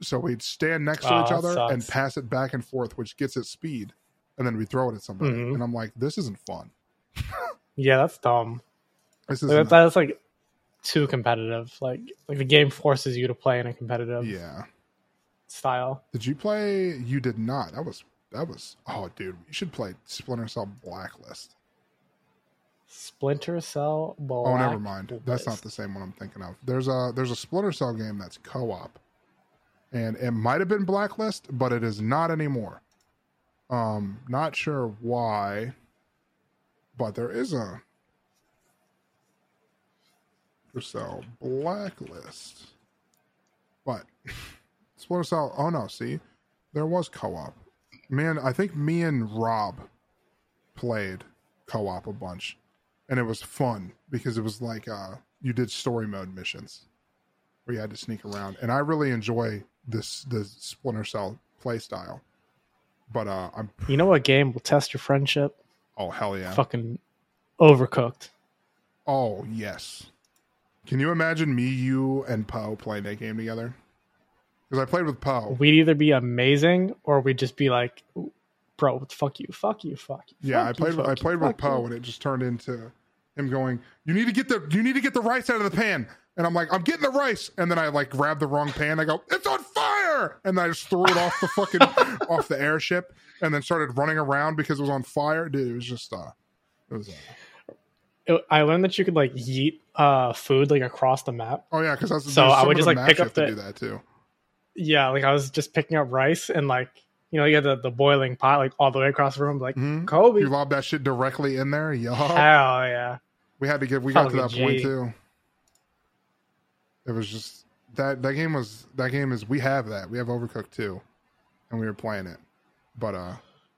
So we'd stand next to Oh, each other and pass it back and forth, which gets it speed, and then we throw it at somebody. Mhm. And I'm like, this isn't fun. yeah, that's dumb. This Like, isn't. that's like too competitive. Like like the game forces you to play in a competitive yeah. style. Did you play? You did not. That was that was. Oh, dude, you should play Splinter Cell Blacklist. Splinter Cell. Black oh, never mind. That's not the same one I'm thinking of. There's a there's a Splinter Cell game that's co-op, and it might have been Blacklist, but it is not anymore. Um, not sure why, but there is a Splinter Cell Blacklist, but Splinter Cell. Oh no, see, there was co-op. Man, I think me and Rob played co-op a bunch and it was fun because it was like uh you did story mode missions where you had to sneak around and i really enjoy this the splinter cell play style. But uh, I'm You know what game will test your friendship? oh hell yeah, Fucking overcooked. oh yes. Can you imagine me, you, and Poe playing that game together? Because I played with Poe. We'd either be amazing or we'd just be like, bro, fuck you, fuck you, fuck you. Yeah, I fuck you, played. fuck I you, played with Poe, and it just turned into him going, "You need to get the. You need to get the rice out of the pan." And I'm like, "I'm getting the rice," and then I like grab the wrong pan. I go, "It's on fire!" And then I just threw it off the fucking off the airship, and then started running around because it was on fire. Dude, it was just uh, it was. Uh, I learned that you could like yeet uh, food like across the map. oh yeah, because that's So I would just, like, pick up have to do that too. Yeah, like I was just picking up rice and like you know you had the, the boiling pot like all the way across the room like Mhm. Kobe. You lob that shit directly in there. Yup. Hell yeah. We had to get. We got to that point too. It was just that that game was that game is we have that we have Overcooked too, and we were playing it, but uh,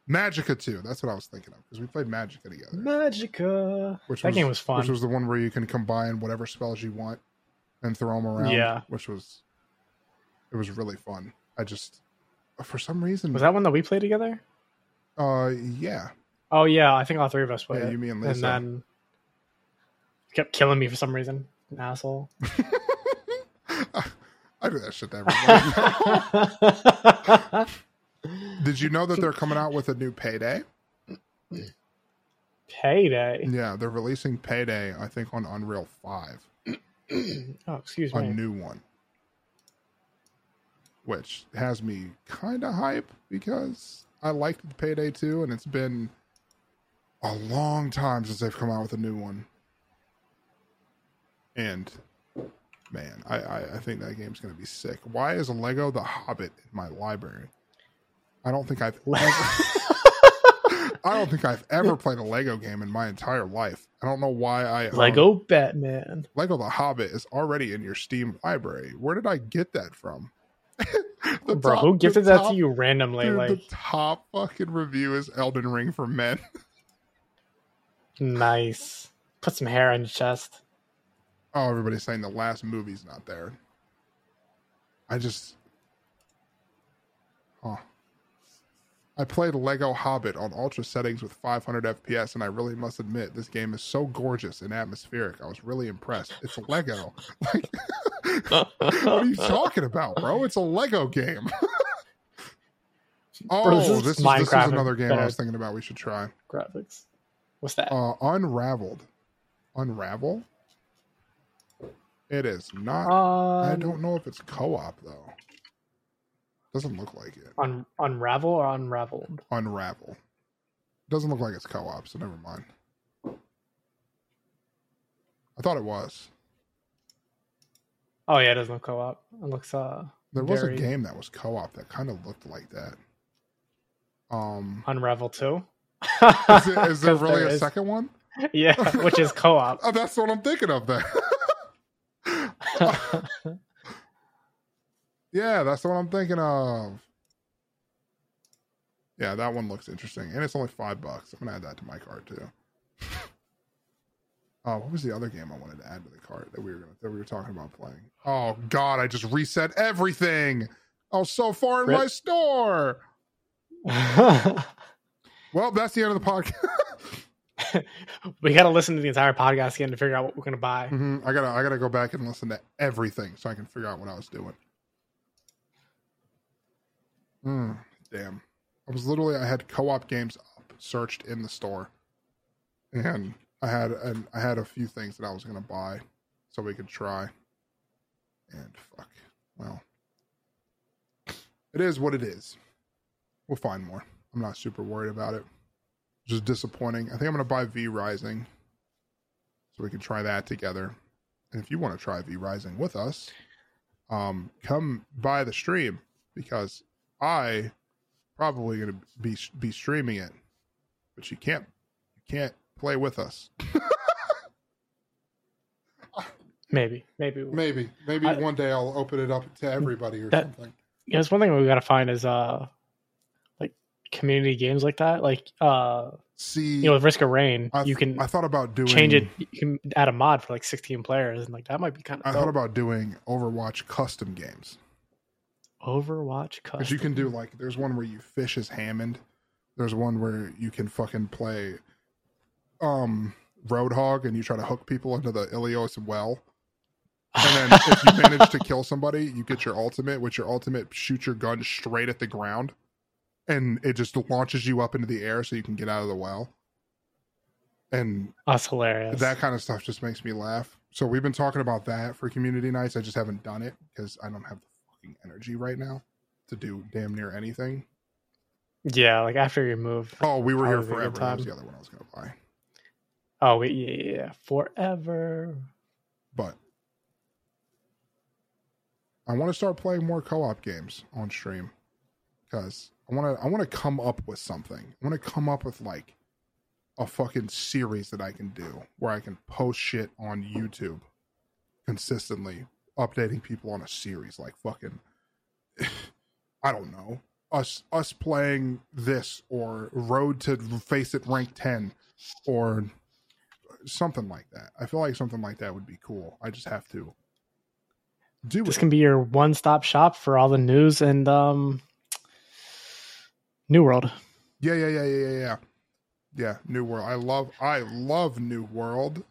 Magicka too. That's what I was thinking of because we played Magicka together, Magicka. which that was, game was fun. Which was the one where you can combine whatever spells you want and throw them around. Yeah. which was it was really fun. I just for some reason was that one that we played together? uh yeah Oh yeah, I think all three of us played yeah it. you me and and then kept killing me for some reason. An asshole. I do that shit to everybody. Did you know that they're coming out with a new payday? Payday. Yeah, they're releasing Payday, I think, on Unreal 5, Oh, excuse a me. A new one. Which has me kind of hype because I liked Payday 2, and it's been a long time since they've come out with a new one. And man, I, I, I think that game's going to be sick. Why is Lego The Hobbit in my library? I don't think I've ever. I don't think I've ever played a Lego game in my entire life. I don't know why I own- Lego Batman. Lego The Hobbit is already in your Steam library. Where did I get that from? The Bro, top- who gifted that top- to you randomly? Dude, like the top fucking review is Elden Ring for men. nice. Put some hair on your chest. Oh, everybody's saying the last movie's not there. I just, huh. I played Lego Hobbit on ultra settings with 500 FPS, and I really must admit this game is so gorgeous and atmospheric. I was really impressed. It's Lego. Like, what are you talking about, bro? It's a Lego game. oh, Bro, this this, is is, this is another game I was thinking about. We should try. Graphics. What's that? Uh, Unraveled. Unravel. It is not. I Um, don't know if it's co-op though. Doesn't look like it. Un- unravel or unraveled? Unravel. Doesn't look like it's co-op, so never mind. I thought it was. Oh yeah, it doesn't look co-op. It looks uh There was Very- a game that was co-op that kind of looked like that. Um, unravel too. is, it, is there really there a is. second one? Yeah, which is co-op. Oh, that's what I'm thinking of. Then. Yeah, that's the one I'm thinking of. Yeah, that one looks interesting, and it's only five bucks. I'm gonna add that to my cart too. Oh, what was the other game I wanted to add to the cart that we were gonna, that we were talking about playing? Oh God, I just reset everything. Was so far in Rip. my store. Well, that's the end of the podcast. we got to listen to the entire podcast again to figure out what we're gonna buy. Mhm. I gotta I gotta go back and listen to everything so I can figure out what I was doing. Hmm, damn. I was literally I had co-op games up searched in the store. And I had and I had a few things that I was gonna buy so we could try. And fuck. Well. It is what it is. We'll find more. I'm not super worried about it. Just disappointing. I think I'm gonna buy V Rising so we can try that together. And if you want to try V Rising with us, um, come by the stream because I probably going to be be streaming it, but you can't you can't play with us. Maybe, maybe. Maybe maybe I- one day I'll open it up to everybody or That- something. Yeah, that's one thing we got to find is uh, like community games like that. Like uh, See, you know, with Risk of Rain, I, you can I thought about doing change it. You can add a mod for like 16 players, and like that might be kind of. I of. thought about doing Overwatch custom games. Overwatch custom. Because you can do like, there's one where you fish as Hammond. There's one where you can fucking play um Roadhog and you try to hook people into the Ilios well. And then if you manage to kill somebody, you get your ultimate, which your ultimate shoots your gun straight at the ground. And it just launches you up into the air so you can get out of the well. And That's hilarious. that kind of stuff just makes me laugh. So we've been talking about that for community nights. I just haven't done it because I don't have the fucking energy right now to do damn near anything. yeah, like after you move. Oh, we were here forever. That was the other one I was gonna buy. Oh, yeah, yeah, yeah. Forever. But I want to start playing more co-op games on stream because I want to. I want to come up with something. I want to come up with like a fucking series that I can do where I can post shit on YouTube consistently, updating people on a series like fucking. I don't know us us playing this or Road to FACEIT Rank Ten or something like that. I feel like something like that would be cool. I just have to do This it. can be your one-stop shop for all the news and um New World. Yeah, yeah, yeah, yeah, yeah, yeah. Yeah, New World. I love I love New World.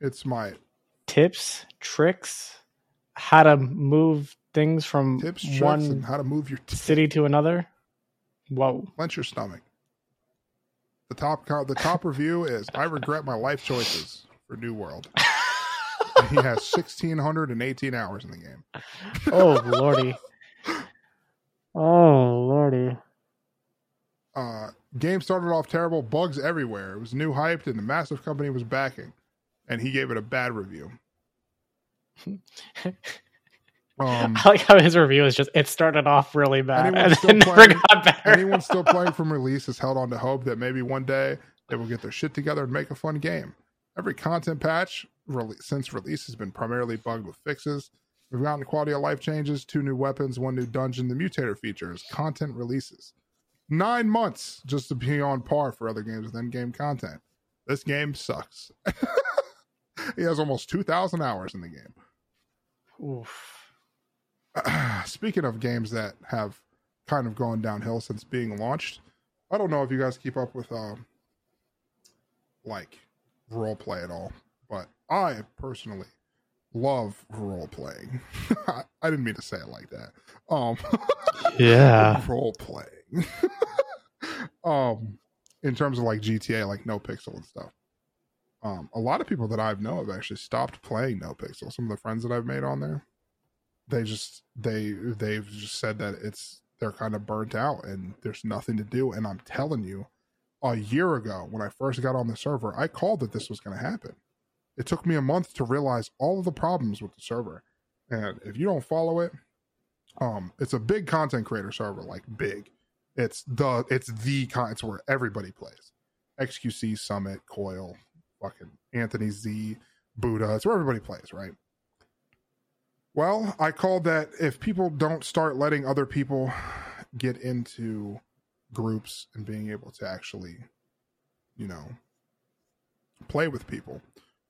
It's my Tips, tricks, how to move things from tips, one how to move your t- city to another. Whoa. clench your stomach. The top the top review is I regret my life choices for New World. he has sixteen hundred and eighteen hours in the game. Oh lordy. Oh lordy. Uh, game started off terrible, bugs everywhere. It was new hyped, and the massive company was backing, and he gave it a bad review. Um, I like how his review is just it started off really bad Anyone and still then never playing- got better. anyone still playing from release has held on to hope that maybe one day they will get their shit together and make a fun game. Every content patch since release has been primarily bugged with fixes. We've gotten quality of life changes, two new weapons, one new dungeon, the mutator features, content releases. Nine months just to be on par for other games with in-game content. This game sucks. he has almost 2,000 hours in the game. Oof. speaking of games that have kind of gone downhill since being launched, I don't know if you guys keep up with um like role play at all, but I personally love role playing. I, I didn't mean to say it like that. Um Yeah. role playing. um in terms of like GTA, like NoPixel and stuff. Um, a lot of people that I've know have actually stopped playing NoPixel. Some of the friends that I've made on there, they just they they've just said that it's they're kind of burnt out and there's nothing to do. And I'm telling you, a year ago when I first got on the server, I called that this was going to happen. It took me a month to realize all of the problems with the server. And if you don't follow it, um, it's a big content creator server, like big. It's the it's the con. It's where everybody plays. XQC Summit, Koil, fucking Anthony Z, Buddha. It's where everybody plays, right? Well, I called that if people don't start letting other people get into groups and being able to actually, you know, play with people,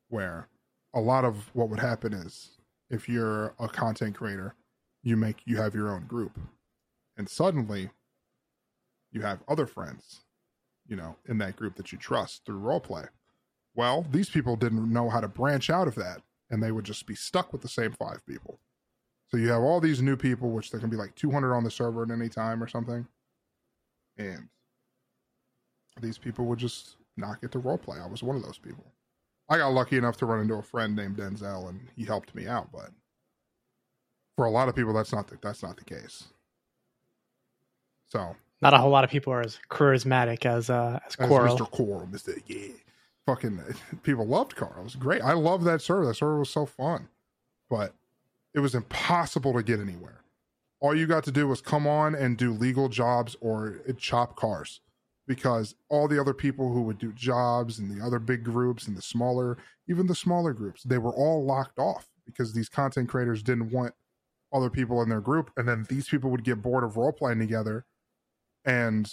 where a lot of what would happen is if you're a content creator, you make you have your own group, and suddenly you have other friends, you know, in that group that you trust through roleplay. Well, these people didn't know how to branch out of that, and they would just be stuck with the same five people. So you have all these new people, which there can be like 200 on the server at any time or something, and these people would just not get to roleplay. I was one of those people. I got lucky enough to run into a friend named Denzel, and he helped me out. But for a lot of people, that's not the, that's not the case. So Not a whole lot of people are as charismatic as uh as as Coral. Mr. Coral, Mr. Yeah. Fucking people loved Carl. It was great. I love that server. That server was so fun. But it was impossible to get anywhere. All you got to do was come on and do legal jobs or chop cars because all the other people who would do jobs and the other big groups and the smaller, even the smaller groups, they were all locked off because these content creators didn't want other people in their group. And then these people would get bored of role playing together and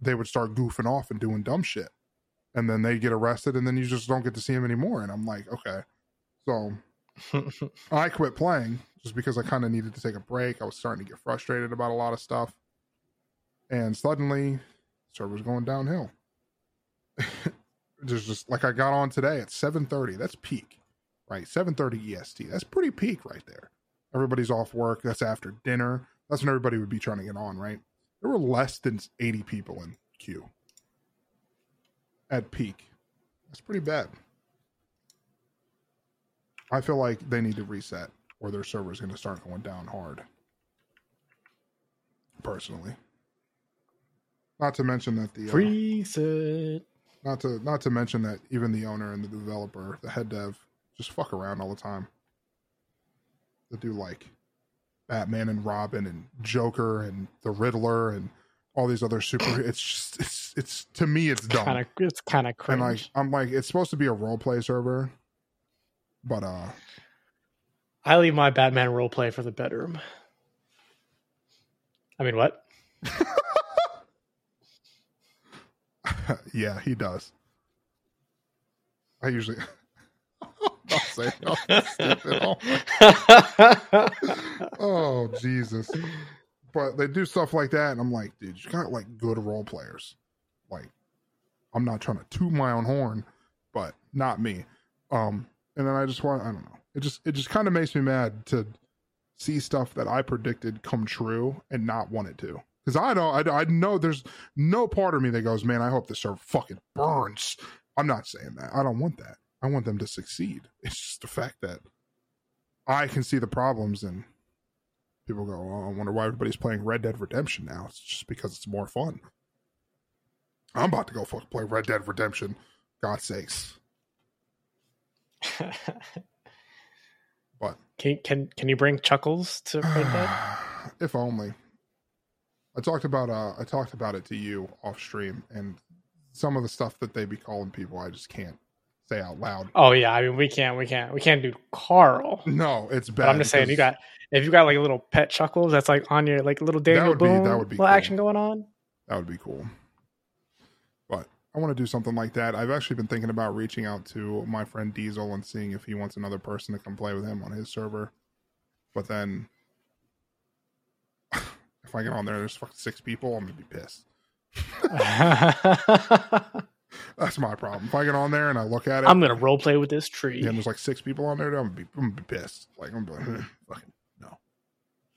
they would start goofing off and doing dumb shit. And then they get arrested and then you just don't get to see them anymore. And I'm like, okay. So I quit playing just because I kind of needed to take a break. I was starting to get frustrated about a lot of stuff. And suddenly, server's going downhill. There's just like I got on today at 7:30. That's peak. Right? 7:30 EST. That's pretty peak right there. Everybody's off work. That's after dinner. That's when everybody would be trying to get on, right? There were less than 80 people in queue at peak. That's pretty bad. I feel like they need to reset or their server is going to start going down hard. Personally. Not to mention that the uh, Reset. not to not to mention that even the owner and the developer, the head dev, just fuck around all the time. They do like Batman and Robin and Joker and the Riddler and all these other super. It's just it's it's to me it's dumb. Kind of, it's kind of and cringe. like I'm like it's supposed to be a role play server, but uh I leave my Batman role play for the bedroom. I mean, what? yeah, he does. I usually. I'll say stupid. Oh, oh, Jesus! But they do stuff like that, and I'm like, dude, you got like good role players. Like, I'm not trying to toot my own horn, but not me. Um, and then I just want, I don't know. It just it just kind of makes me mad to see stuff that I predicted come true and not want it to. Because I don't, I, I know there's no part of me that goes, man, I hope this server fucking burns. I'm not saying that. I don't want that. I want them to succeed. It's just the fact that I can see the problems and people go, oh, I wonder why everybody's playing Red Dead Redemption now. It's just because it's more fun. I'm about to go fucking play Red Dead Redemption. God sakes. But can can can you bring Chuckles to Red Dead? if only. I talked about uh I talked about it to you off stream and some of the stuff that they be calling people I just can't say out loud. Oh yeah, I mean we can't we can't we can't do Carl. No, it's bad. But I'm just saying you got if you got like a little pet Chuckles that's like on your like little Daniel would be- that would be little cool. action going on. that would be cool. But I want to do something like that. I've actually been thinking about reaching out to my friend Diesel and seeing if he wants another person to come play with him on his server. But then if I get on there there's fucking six people, I'm gonna be pissed. That's my problem. If I get on there and I look at it I'm gonna role play with this tree. Yeah, and there's like six people on there. I'm gonna be, I'm gonna be pissed. Like I'm gonna be like, fucking no.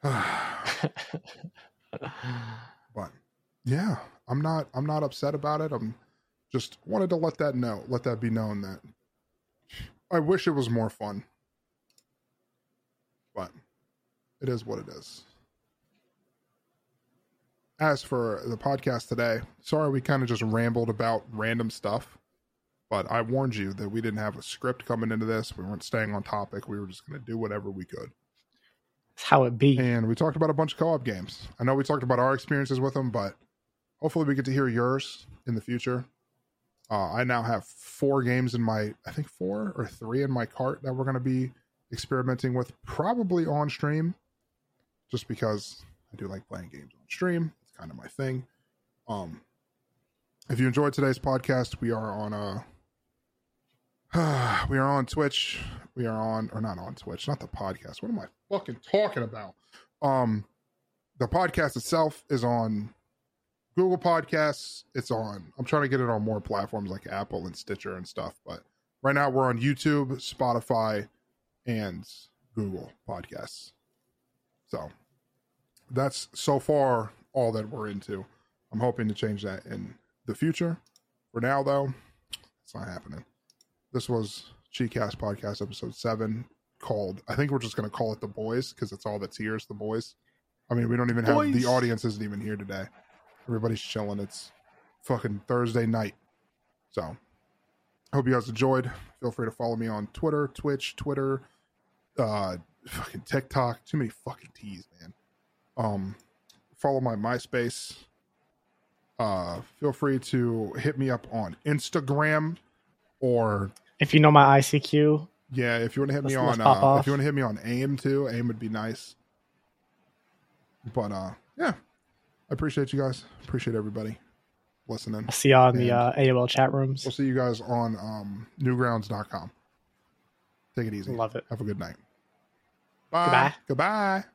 but yeah, I'm not. I'm not upset about it. I'm just wanted to let that know. Let that be known that I wish it was more fun, but it is what it is. As for the podcast today, sorry we kind of just rambled about random stuff but I warned you that we didn't have a script coming into this. We weren't staying on topic. We were just going to do whatever we could. That's how it be. And we talked about a bunch of co op games. I know we talked about our experiences with them, but hopefully we get to hear yours in the future. Uh, I now have four games in my, I think four or three in my cart that we're going to be experimenting with, probably on stream, just because I do like playing games on stream. Kind of my thing. Um, if you enjoyed today's podcast, we are on uh we are on Twitch. We are on or not on Twitch, not the podcast. What am I fucking talking about? Um the podcast itself is on Google Podcasts. It's on I'm trying to get it on more platforms like Apple and Stitcher and stuff, but right now we're on YouTube, Spotify, and Google Podcasts. So that's so far all that we're into. I'm hoping to change that in the future. For now, though, it's not happening. This was CheekCast Podcast episode seven, called. I think we're just going to call it the boys because it's all that's here is the boys. I mean, we don't even have Boys. the audience isn't even here today. Everybody's chilling. It's fucking Thursday night. So, I hope you guys enjoyed. Feel free to follow me on Twitter, Twitch, Twitter, uh, fucking TikTok. Too many fucking T's, man. Um, follow my MySpace. Uh, feel free to hit me up on Instagram or If you know my ICQ, yeah, if you want to hit me on uh, if you want to hit me on AIM too, AIM would be nice. But uh, yeah, I appreciate you guys. Appreciate everybody listening. I'll see y'all in the uh, AOL chat rooms. We'll see you guys on um, newgrounds.com. Take it easy. Love it. Have a good night. Bye. Goodbye. Goodbye.